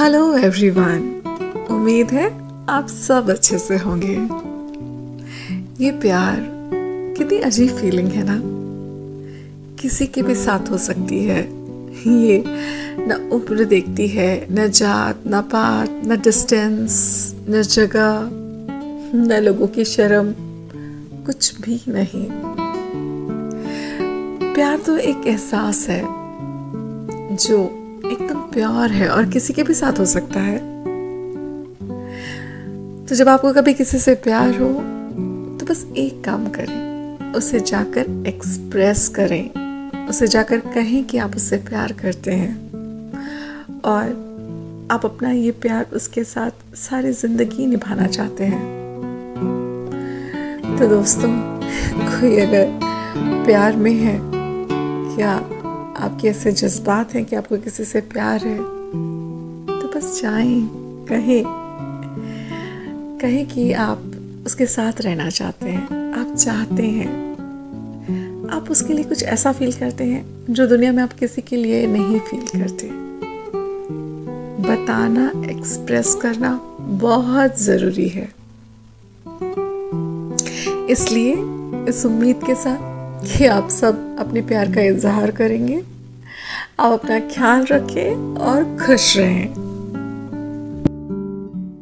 Hello everyone. उम्मीद है आप सब अच्छे से होंगे। ये प्यार कितनी अजीब फीलिंग है ना? किसी के भी साथ हो सकती है। ये न उम्र देखती है, न जात, न पात, न डिस्टेंस न जगह, न लोगों की शर्म, कुछ भी नहीं। प्यार तो एक एहसास है, जो एकदम प्योर है और किसी के भी साथ हो सकता है। तो जब आपको कभी किसी से प्यार हो तो बस एक काम करें, उसे जाकर एक्सप्रेस करें। उसे जाकर कहें कि आप उससे प्यार करते हैं। और आप अपना ये प्यार उसके साथ सारी ज़िंदगी निभाना चाहते हैं। तो दोस्तों, कोई अगर प्यार में है क्या आपके ऐसे जज्बात हैं कि आपको किसी से प्यार है तो बस जाएँ, कहें कहें कि आप उसके साथ रहना चाहते हैं, आप चाहते हैं, आप उसके लिए कुछ ऐसा फील करते हैं जो दुनिया में आप किसी के लिए नहीं फील करते। बताना एक्सप्रेस करना बहुत ज़रूरी है। इसलिए इस उम्मीद के साथ कि आप सब अपने प्यार का इजहार करेंगे। आप अपना ख्याल रखें और खुश रहें।